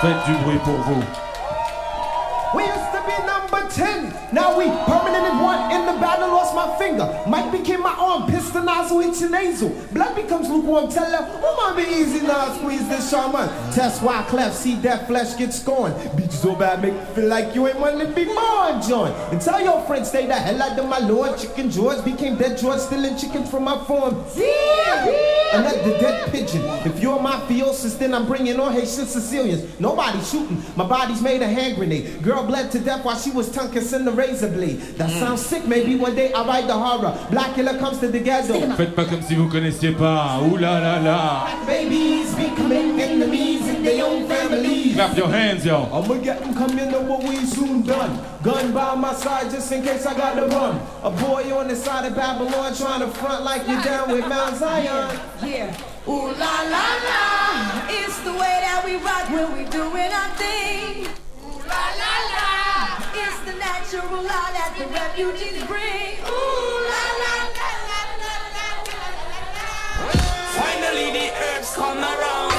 Faites du bruit pour vous. We used to be number 10. Now we permanently finger. Mike became my arm, pistol nozzle, itch your nasal. Blood becomes lukewarm, tell them, oh might be easy now, squeeze this shaman. Test why cleft, see that flesh get scorned. Beat you so bad, make you feel like you ain't to be more joint. And tell your friends, stay the hell out of my lord. Chicken George became dead George, stealing chicken from my farm. And let the dead pigeon. If you're my mafiosis, then I'm bringing on Haitian Sicilians. Nobody shooting. My body's made a hand grenade. Girl bled to death while she was tongue kissing the razor blade. That mm. sounds sick. Maybe one day I'll write the horror. Black killer comes to the ghetto. Faites pas comme si vous connaissiez pas. Ouh là là là. Black babies becoming enemies in their own families. Clap your hands, yo. I'ma get them coming over, we soon done. Gun by my side just in case I got to run. A boy on the side of Babylon trying to front like you down with Mount Zion. Yeah. Ooh la la la, it's the way that we rock when we doing our thing. Ooh la la la, it's the natural law that the refugees bring. Ooh la la la la la la la la. Finally the herbs come around.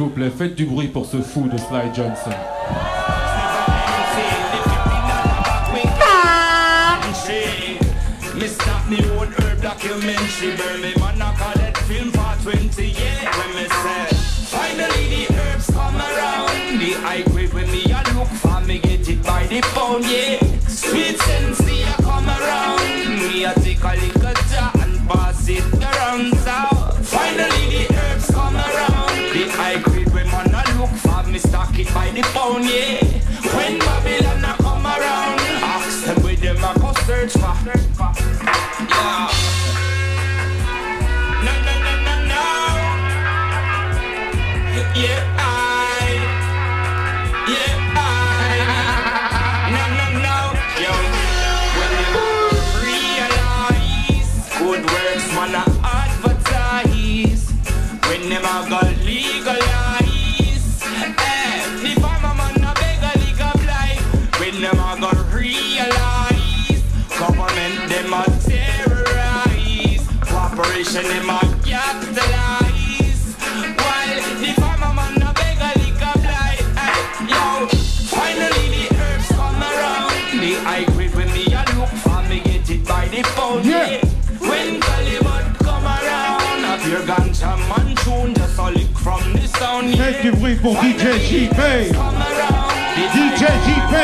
vous plaît, faites du bruit pour ce fou de Sly Johnson. Sweet I come around. Me, by the pound yeah. When Babylon a come around Ask them where them a go search for. Yeah. No, no, no, no, Yeah, I. Yeah, I. When realize Good works advertise. When them a go legalize Corporation them a capitalize While the farmer man a beg a legalize Eh, yo Finally the herbs come around. The high grade when me a look for me get it by the pound Yeah. When Calibut come around A pure ganja man tune Just a lick from the sound. Faites du bruit pour DJ JP. Come around. DJ JP.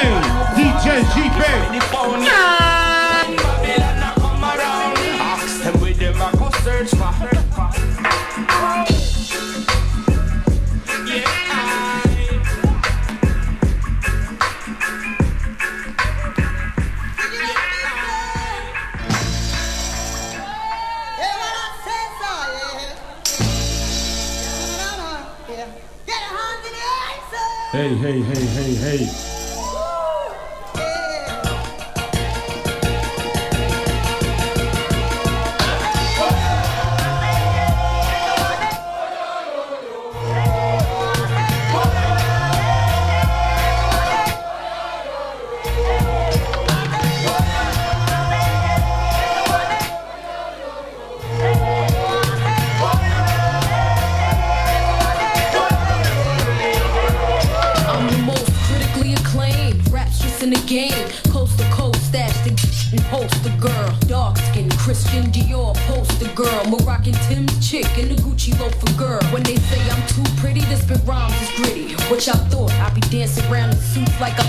DJ JP. be dancing around the suits like a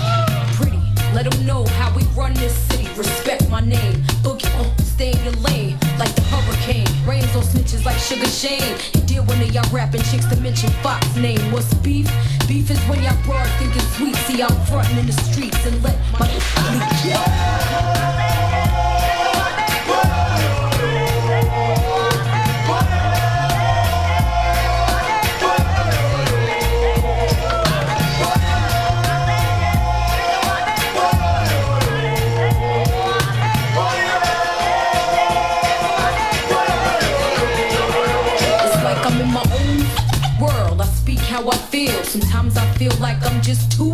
pretty. Let them know how we run this city. Respect my name. Boogie on, stay in your lane like the hurricane. Rains on snitches like Sugar Shane. You deal when they y'all rapping chicks to mention Fox name. What's beef? Beef is when y'all broad think it's sweet. See, I'm frontin' in the streets and let my leak. feel like I'm just too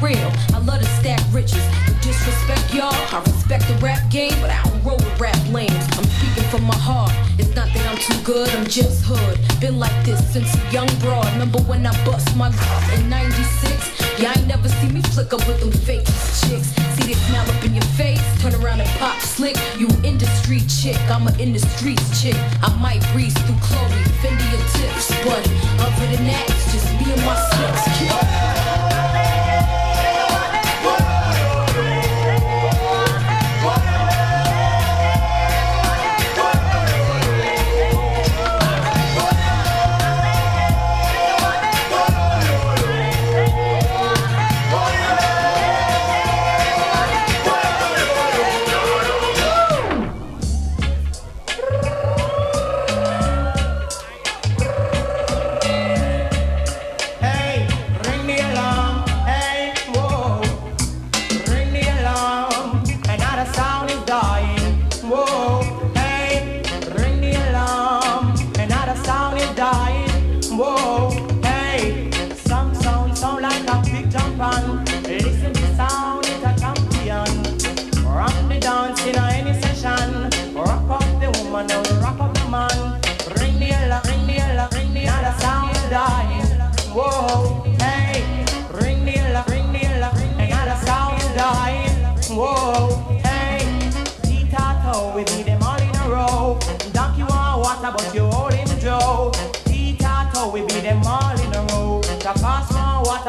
real. I love to stack riches, but disrespect y'all. I respect the rap game, but I don't roll with rap lanes. I'm speaking from my heart. It's not that I'm too good, I'm just hood. Been like this since a young broad. Remember when I bust my in '96? Yeah, I ain't never see me flicker with them fake chicks. See this smell up in your face, turn around and pop slick. You industry chick, I'm an industry chick. I might breeze through Chloe, Fendi your tips, but other than that, it's just me and my slips.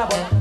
4번.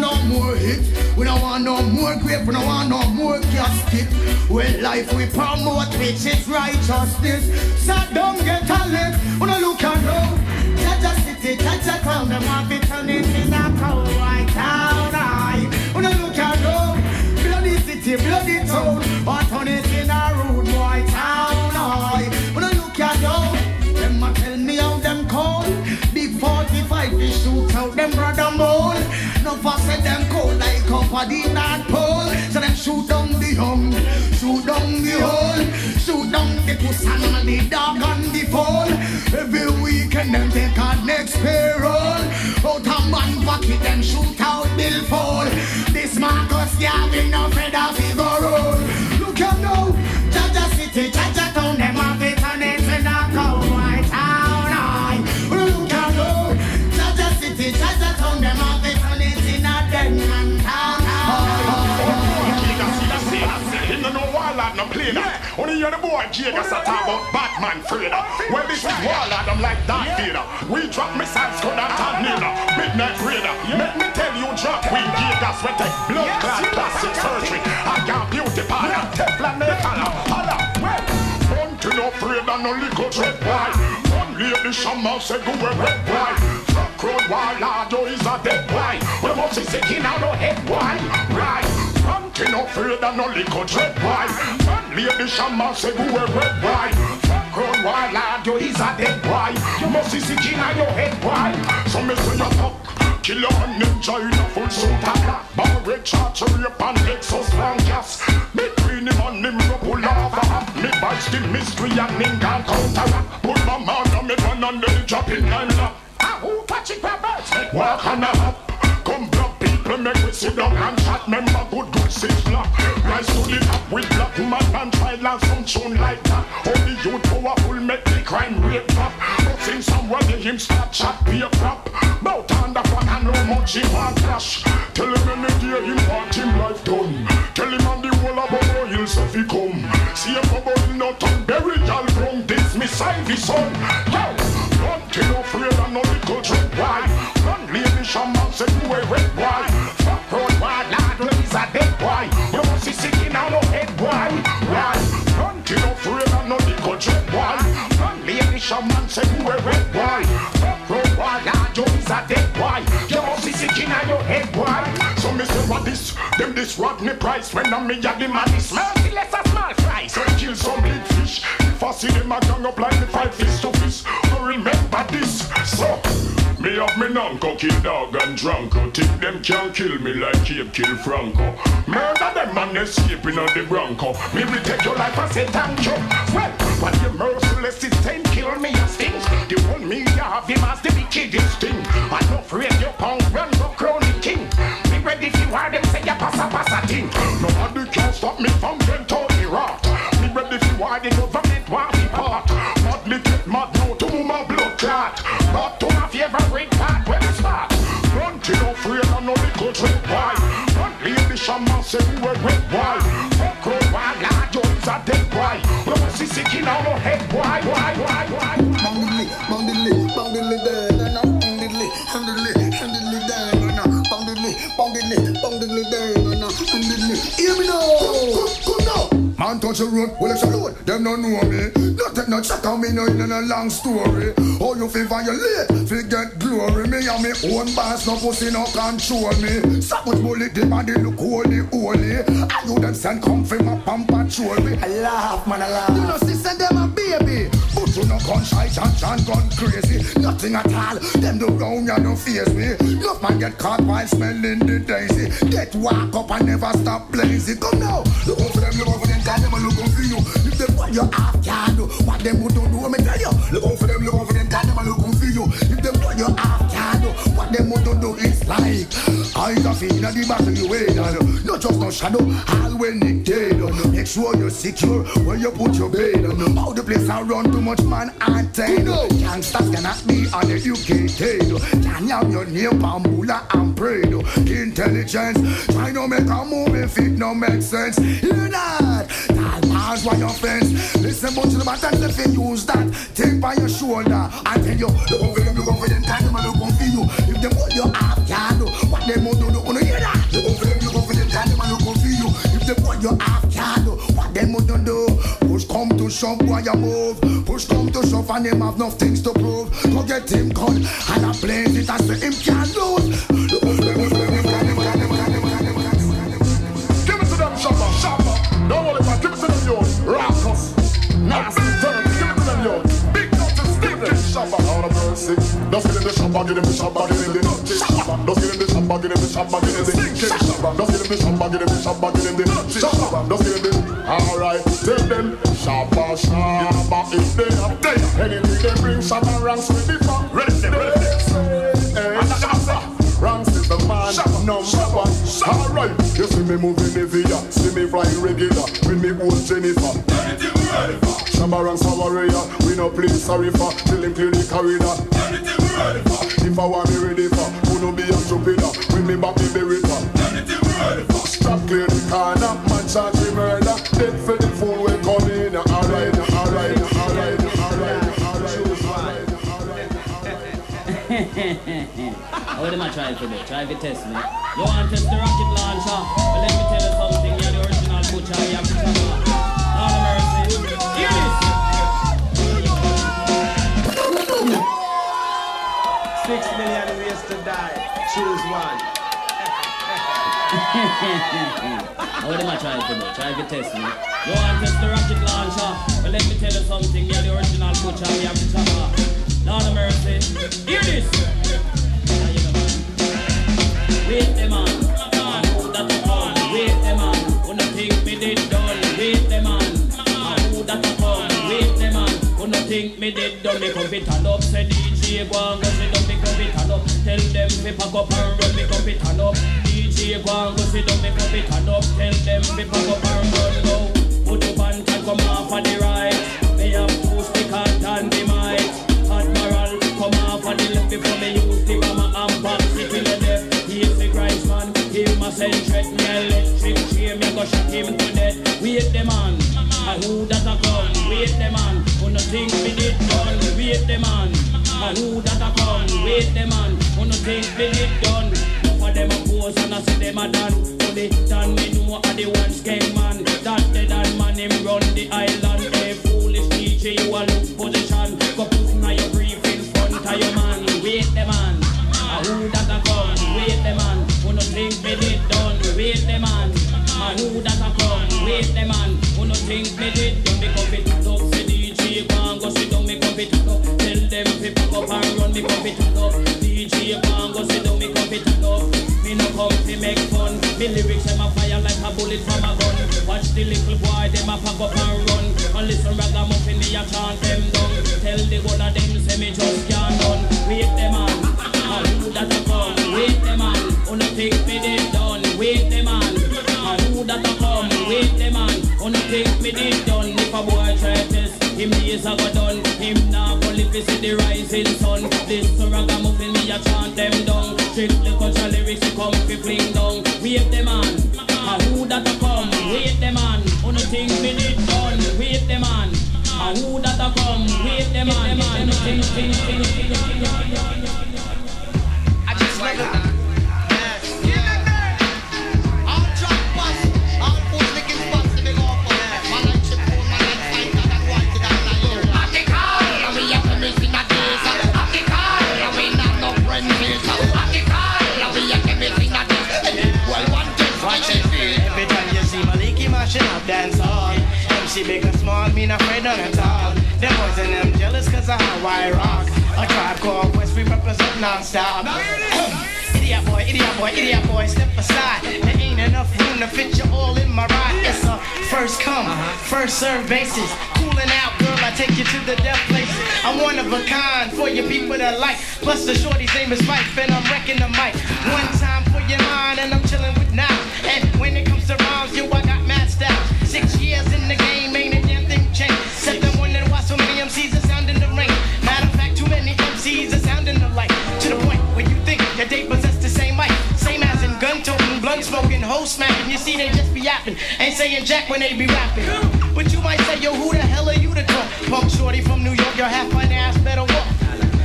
Want no more hit. We don't want no more grave. We don't want no more casket. When life we promote, which is righteousness. So don't get a lick. We don't look and know. Jaja city, Jaja town, them want to turn it in a cow white town. Aye. We don't look and know. Bloody city, bloody town, or turn it in a rude boy town. Aye. We don't look and know. Them a tell me how them call. Big 45 we shoot out them brother mole. No fuss at them cold like up the North Pole. So them shoot down the young, shoot down the hole, shoot down the puss and the dog and the foal. Every weekend them take a next payroll. Out a man pocket them shoot out Bill Fall. This Marcus Garvey no feather figure roll. Look at now, Jaja City, Jaja Only hear the boy Jagas a talk about Batman Freda. Well, this is Warlord, I'm like Darth Vader. We drop missiles, cut and tornado. Midnight Raider. Make me tell you, drop Queen Jagas when take blood clot plastic surgery. I got beauty powder, Teflon the color. Holla, well. Don't you no of no little dread boy. One lady shaman said go away red boy. Fuck road Warlord, you is a dead boy. We must be sick in our head boy. Right. Mountain no afraid of no little dread boy. One lady shaman say go a red. Fuck road wild lad, you is a dead boy. You must be sick in your head boy. So me say you fuck. Killer and ninja in a full suit of black Bar red charger rape and Lexus long gas Between some tune like that. Only you powerful make the crime rate drop. But since they him start chat be a crap Bout the fuck and no much him want flash Tell him any day him want him life done. Tell him on the whole of Bobo Hills if he come See a Hill not on burial ground This me side the son a red boy road wild lad you is a dead boy You must be sick in your head boy So me say what this? Them this Rodney Price When I'm me a the man is merciless a small fry. So kill some big fish. If I see them a gang up like the fight fist to fist. So remember this So me have me nanko kill dog and drunko. Think them can kill me like Cape kill Franco. Murder them and escaping on the Bronco. Me will take your life and say thank you Well, when you merciless it's ten kill me a sting The one me have him as the wickedest thing I'm not afraid you punk run go crown the king. Me ready if you are them say you pass a pass a thing Nobody can stop me from getting to the rot Me ready if you are the government shaman say you a red boy. Fuck road wild lad you is a dead boy. We must see sick in our head Why, why, why Bang bang bang diddly there, na na, bang diddly, bang diddly, bang diddly there, na na, bang diddly, bang diddly, bang diddly there, na na, bang diddly. Hear me now, come, come now. Man touch the road, well it's a load, them no know me. No take no check on me, no in a long story. Oh you feel violate, feel get glory. Me and me own boss, no pussy no control me. Much bullet, the body look holy, holy. I you them send come from my pump patrol me. I laugh, man, I laugh. You know, sister, them a baby. But you no gun shy, John John gun crazy. Nothing at all. Them do round ya no face me. Enough man get caught while smelling the daisy. Get walk up and never stop blazing. Come now, look for them, look for them, cause them a looking for you. If them want you half, can't do What them would do, me tell you. Look out for them, look out for them, tell them, look out for you. If them know you half can what them would do is like. Eyes are feeling the battle you win. Not just no shadow, all when it dead. Make sure you're secure where you put your bed. How the place around too much man and ten. Gangsters cannot be uneducated. Can you have your name, Bambula and pray. Intelligence, try to make a move if it no make sense. Hear that? Man's why your friends. Listen, but to the battles if you use that. Take by your shoulder and tell you, look over them, look over them, time them, look over you. If them put you half can what them do, do, wanna hear that? Look over them, look over them, time them, look over you. If them put you half can what them do, do. Push come to shove, boy you move. Push come to shove and him have enough things to prove. Go get him gun and I blaze it as him can't lose. Just give them the Shabba, give them the Shabba, give them the Shabba. Just give them the Shabba, give them the Shabba, give them the Shabba. Just give them the Shabba, give them the Shabba, give them the Shabba. Just give them the... Alright, tell them Shabba, Shabba, if they are there. Anything they bring, Shabba ranks with fun. Ready, ready. Shabba. Ranks is the man number one. Alright, you see me moving heavier, see me flying regular with me old Jennifer. Anything we ready for. Shabba ranks our warrior, we no play sorry for till him clear the corridor. Ready for. If I want me ready for, who no be a stupid stupider when me back me berita. Anything we ready for. Stop clear the corner, man charge me murder. Dead for the fool we come in. Alright, alright, alright, alright, alright, What am I trying to do? Try to test me. Want to test the rocket launcher? Well, let me tell you something. What am I trying to do? Try to test me. Want to test the rocket launcher? Well, let me tell you something. You're the original. You have to try Lord of mercy. Hear this. Wait the man, man who that a the who no think me did done. The who that a the no think me. Me come fit and up, say DJ go and go sit. Me come fit and up, tell them fi pack up and run. Me come fit and up, DJ go and go sit down. Come fit and up, tell them fi pack up and run. Go put up and tag come off on the right. Me have two stick and dynamite. Admiral come off on the left before me use the bomber and box it in the depth. He's the Christ man, him a send threat me electric chain, me go shot him to death. Wait the man, and who that a come? Wait the man, who no think me did done? Wait the man, and who that a come? Wait the man, who no think me did done? For them a pose and I say them a done. Only done me know a the one skeng man. That the done man him run the island. Hey foolish DJ, you a look position. Go put na your brief in front of your man. Wait the man, and who that a come? Wait the man, who no think me did done. Wait the man, and who that a come? Wait the man, who no think me did done. Come fit up, say DJ and go sit down. Me come fit up, tell them fi pack up and run. Me come fit up, DJ and go sit down. Me Me lyrics them a fire like a bullet from a gun. Watch the little boy them a pack up and run. And listen ragamuffin me a chant them down. Tell the one of them say me just can't done. Wait the man, and who that a come? Wait the man, no think me did done. Wait the man, and who that a come? Wait the man, no think me did done. If a boy try test, him days a go done. Him now go live see the rising sun. This ragamuffin me a chant them down. Strictly culture lyrics come fi fling down. Wait the man, and who that a come? Wait the man, who no think me did done. Wait the man, and who that a come? Wait the man, who no think think MC big and small, me not afraid none at all Them boys and them jealous cause of how I rock A tribe called West, we represent non-stop Idiot boy, idiot boy, idiot boy, step aside There ain't enough room to fit you all in my ride It's a first come, first serve basis Cooling out, girl, I I take you to the death place. I'm one of a kind for your people that like. Plus the shorty's name is Mike, and I'm wrecking the mic. One time for your mind, and I'm chilling with now. And when it comes to rhymes, yo, I got mad style. Six years in the game, smacking. You see, they just be yapping. Ain't saying jack when they be rapping. But you might say, yo, who the hell are you to talk? Punk shorty from New York, your half my ass better walk.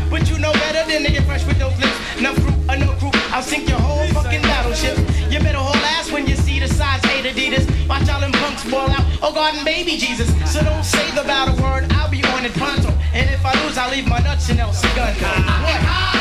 But you know better than get fresh with those lips. No fruit or no crew, I'll sink your whole fucking battleship. You better haul ass when you see the size 8 Adidas. Watch all them punks ball out. Oh God and baby Jesus. So don't say the battle word, I'll be on it pronto. And if I lose, I'll leave my nuts in El Segundo. What?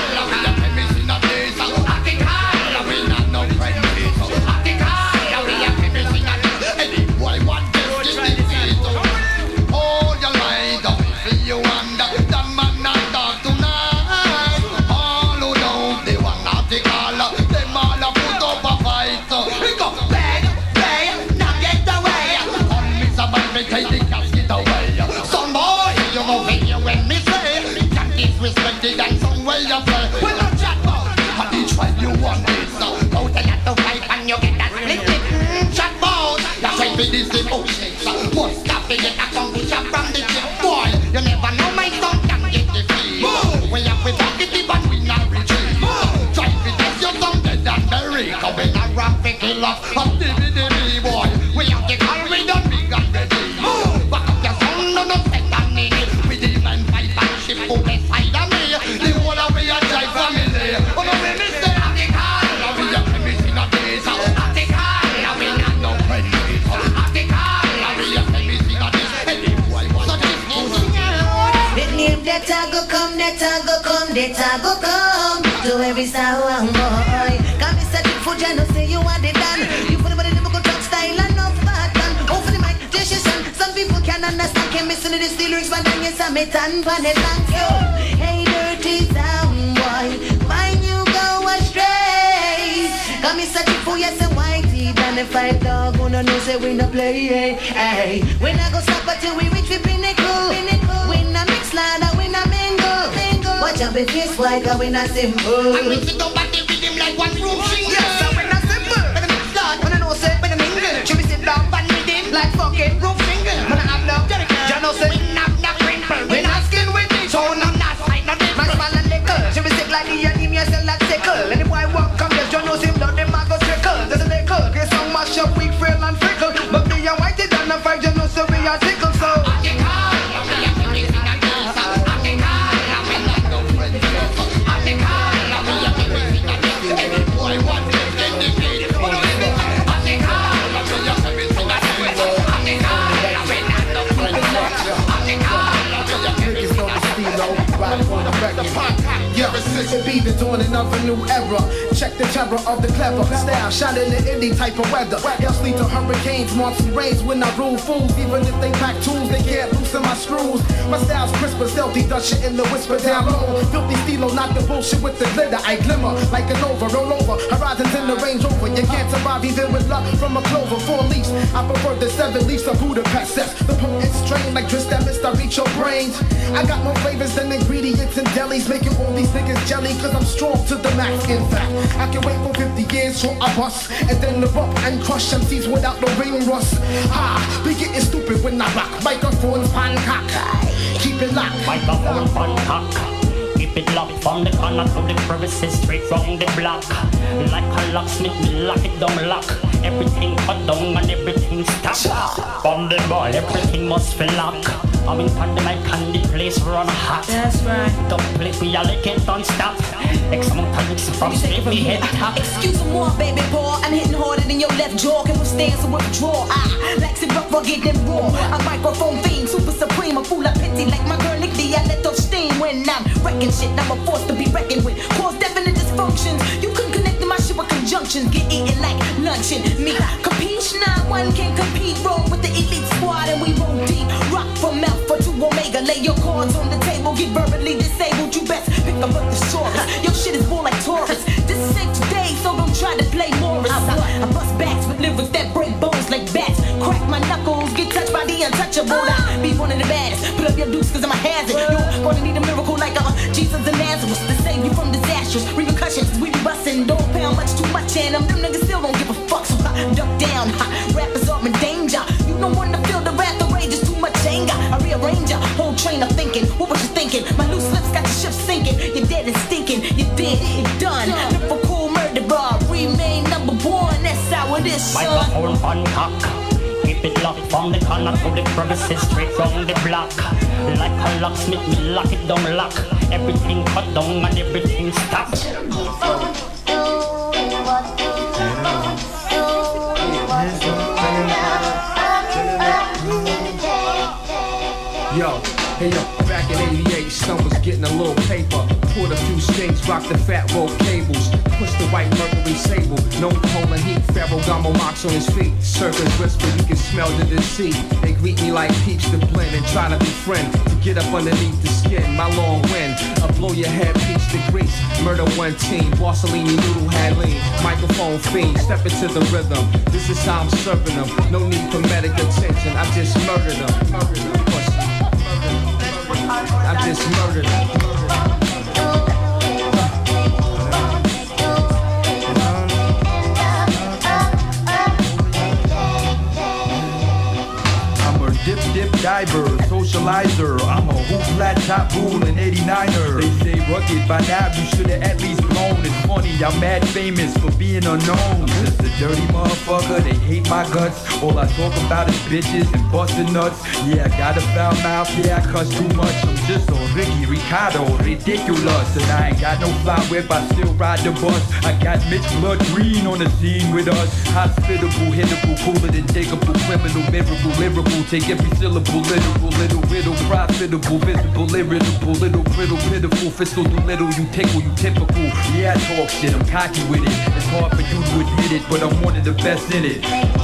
Rap the killer. A DVD boy. We have the. Oh go come, to every sound boy. Come Mr. Dick lyrics, but then you some it and pan and so. Hey, dirty sound boy, mind you go astray. Come Mr. Dick for yes and whitey, than the five dog, wanna know say we no play. Hey, hey. We not go stop until we reach the pinnacle. pinnacle. We not mix ladder, we not mingle. mingle. Watch out if it's white, cause we not simple. And we sit down back the rhythm like one room shingle. Yes, so we not simple. But the start, when I know say, when I mingle. Should we sit down and rhythm like fucking roof single? When I have no, you know say, like the enemy, sell like sickle. And the boy walk come, yes, you know him, It be the dawning of a new era. Check the terror of the clever style, shining in any type of weather. Lead to hurricanes, monsoon rains when I rule fools. Even if they pack tools, they can't loosen my screws. My style's crisp but stealthy, does shit in the whisper down low. Filthy stilo, knock the bullshit with the glitter. I glimmer like an over, roll over. Horizons in the Range Rover. You can't survive even with luck from a clover. Four leaves, I prefer the seven leaves of Budapest. That's the potent strain like twist that mist, I reach your brains. I got more flavors than ingredients in delis, making all these niggas jelly. Cause I'm strong to the max. In fact, I can wait for 50 years so I bust and then erupt and crush MCs without the ring rust. Ha, be getting stupid when I rock. Microphones pan cock. Keep it locked. Microphone fun cock. Keep it locked from the corner to the crevices straight from the block. Like a locksmith, me lock it down lock. Everything cut down and everything stop. From the ball, everything must fill lock. I'm in on the mic and the place run hot. That's right. Don't play we all like it don't stop. X amount of licks from straight me head top. Excuse me more, baby boy. I'm hitting harder than your left jaw. Can withstand some withdrawal. Ah, I like it rough, rugged and raw. A microphone super supreme. A fool of pity like my girl Nick D. I let off steam when I'm wrecking shit. I'm a force to be reckoned with. Cause definite dysfunctions. You couldn't connect to my shit with conjunctions. Get eaten like luncheon. Me, capiche? Nah, one can't compete. Roll with the elite squad and we roll deep. Rock from Alpha to Omega. Lay your cards on the table. Get verbally disabled. You best pick up a thesaurus. Your shit is more like Taurus. This is safe today, so don't try to play Morris. I, I bust backs with lyrics that break bones like. Crack my knuckles. Get touched by the untouchable. I be one of the baddest. Put up your dukes cause I'm a hazard. You're gonna need a miracle like uh, Jesus of Nazareth to save you from disastrous repercussions. We be busting, don't pound much too much, and them, them niggas still don't give a fuck. So I duck down. Ha, rappers are in danger. You don't wanna feel the wrath of rage. It's too much anger. I rearrange a whole train of thinking. What was you thinking? My loose lips got the ship sinking. You're dead and stinking. You're dead, you're done. Lyrical murder bar. Remain number one. That's how it is, son. Microphone on cock. Corner to the crevices straight from the block. Like a locksmith, me lock it down lock. Everything cut down and everything stop. Yo, hey yo, back in 88, son was getting a little paper. Pulled a few strings, rocked the fat roll cables. Pushed the white Mercury sable. No and heat, Ferragamo mocks on his feet. Serpents whisper, you can smell the deceit. They greet me like peeps to blend and try to befriend. To get up underneath the skin, my long wind. I blow your head, peach to grease. Murder one team, Borsellini noodle had. Microphone fiend, step into the rhythm. This is how I'm serving them. No need for medic attention, I just murdered them. Murdered them. I just murdered them. Diver, socializer. I'm a hoop flat top bull and 89er. They say rugged by now, you should've at least blown. It's funny, I'm mad famous for being unknown. Just a dirty motherfucker, they hate my guts. All I talk about is bitches and busting nuts. Yeah, I got a foul mouth, yeah, I cuss too much. A Ricky Ricardo, ridiculous. And I ain't got no fly whip, I still ride the bus. I got Mitch Blood Green on the scene with us. Hospitable, hittable, cooler than takeable, criminal, miracle, lyrical. Take every syllable, literal, little riddle, profitable, visible, irritable, little brittle, pitiful, fiscal, do little, you tickle, you typical. Yeah, I talk shit, I'm cocky with it. It's hard for you to admit it, but I'm one of the best in it.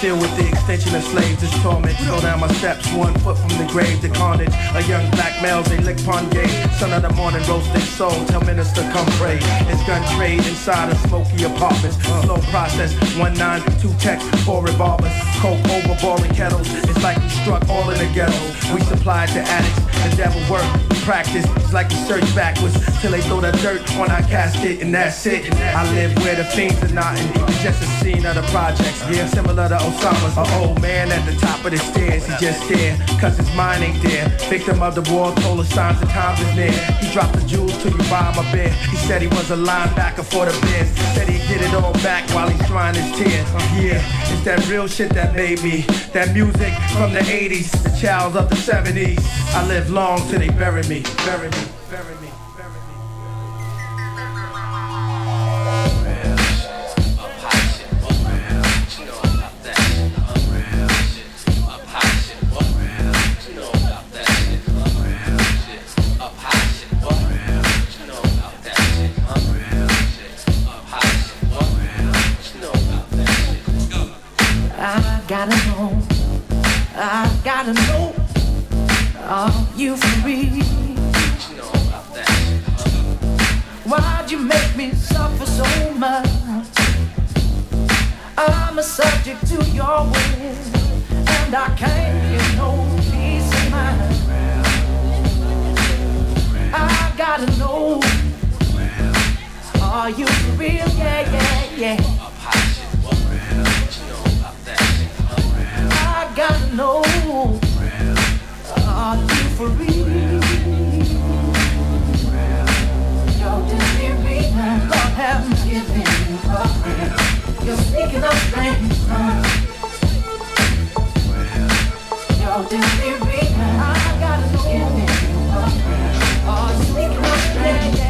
Filled with the extension of slaves. This torment. Slow down my steps, one foot from the grave. The carnage. A young black male, they lick pon gay. Son of the morning, roast their soul. Tell minister come pray. It's gun trade inside of smoky apartments. Slow process. One nine, two text, four revolvers. Coke over boring kettles. It's like we struck all in the ghetto. We supplied to addicts. The devil work. Practice. It's like we search backwards till they throw the dirt on our casket and that's it. I live where the fiends are knotting. It's just a scene of the projects. Yeah, similar to Osama's. An old man at the top of the stairs. He just scared, cause his mind ain't there. Victim of the war, told us signs of times is near. He dropped the jewels till you buy my a beer. He said he was a linebacker for the Bears. Said he'd get it all back while he's drying his tears. Yeah, it's that real shit that made me. That music from the 80s, the child of the 70s. I live long till they bury me, bury me, bury me. Suffer so much? I'm a subject to your will, and I can't get no peace of mind. I gotta know, are you for real? Yeah, yeah, yeah. I gotta know, are you for real? You're speaking of strange tongues. Your delirium, I gotta know, giving you a prayer. Are speaking of strange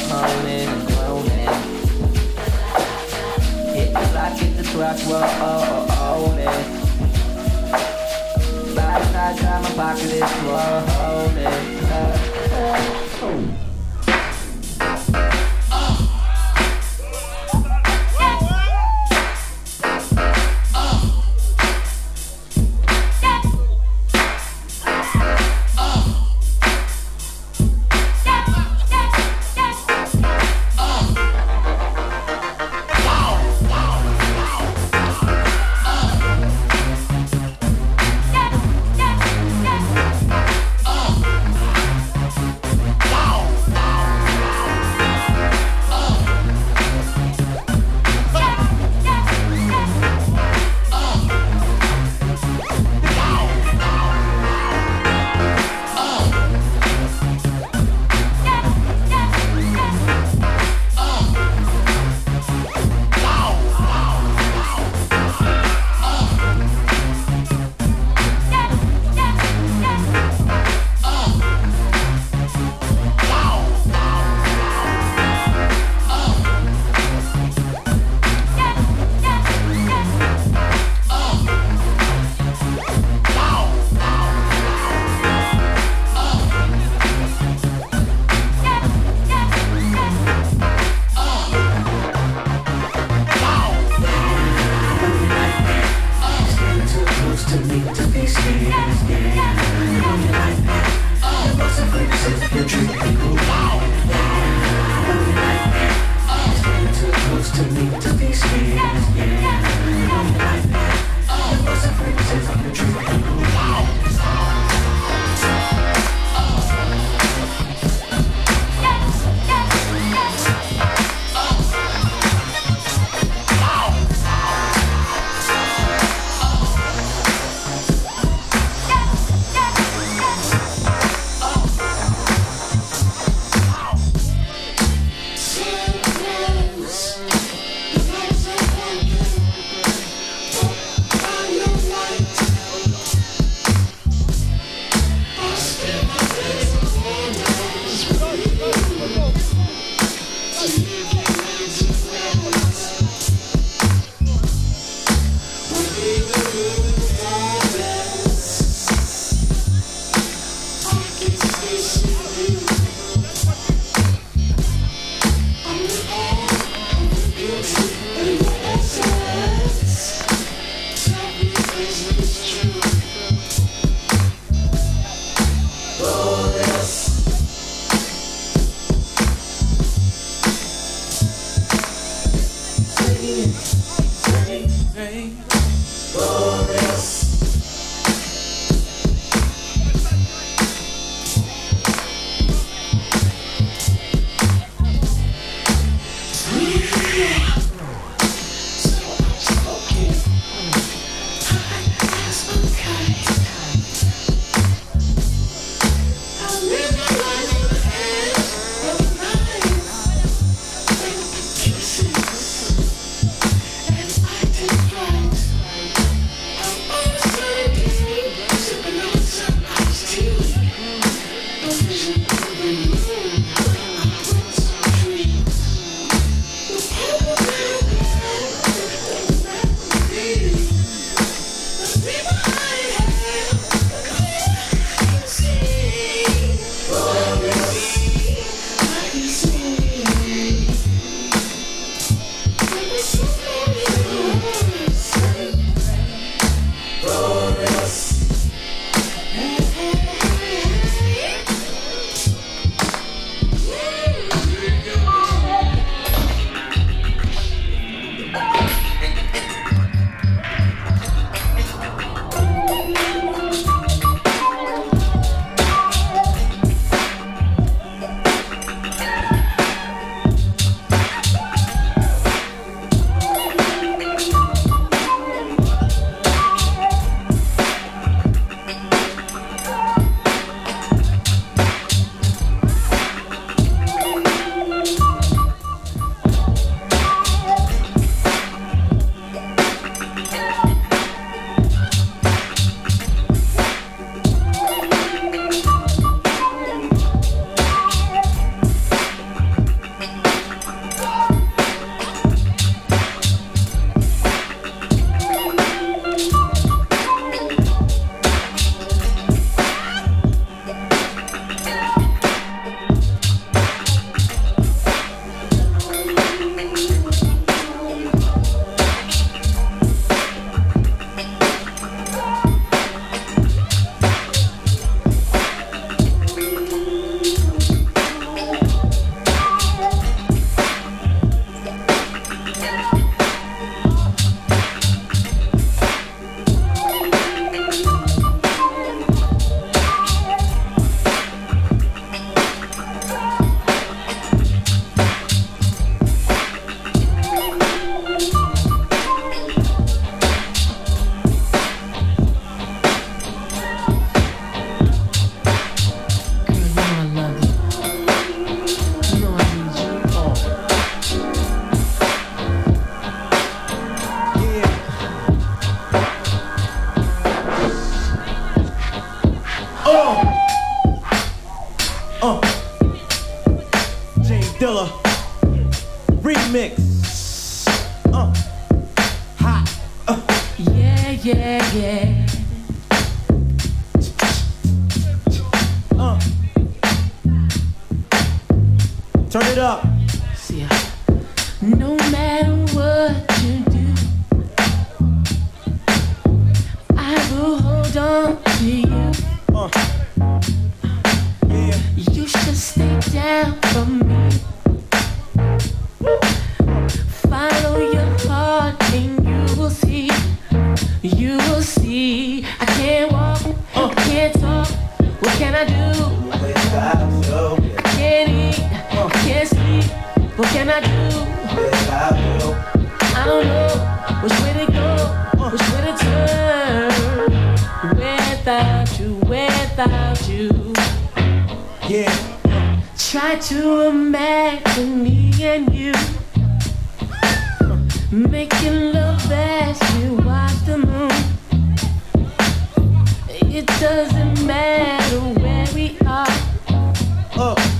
for cloning and cloning. Hit the clock, hit the clock rolling. Last night time my pocket is swollen. Try to imagine me and you making love as you watch the moon. It doesn't matter where we are. Oh.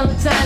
sometimes.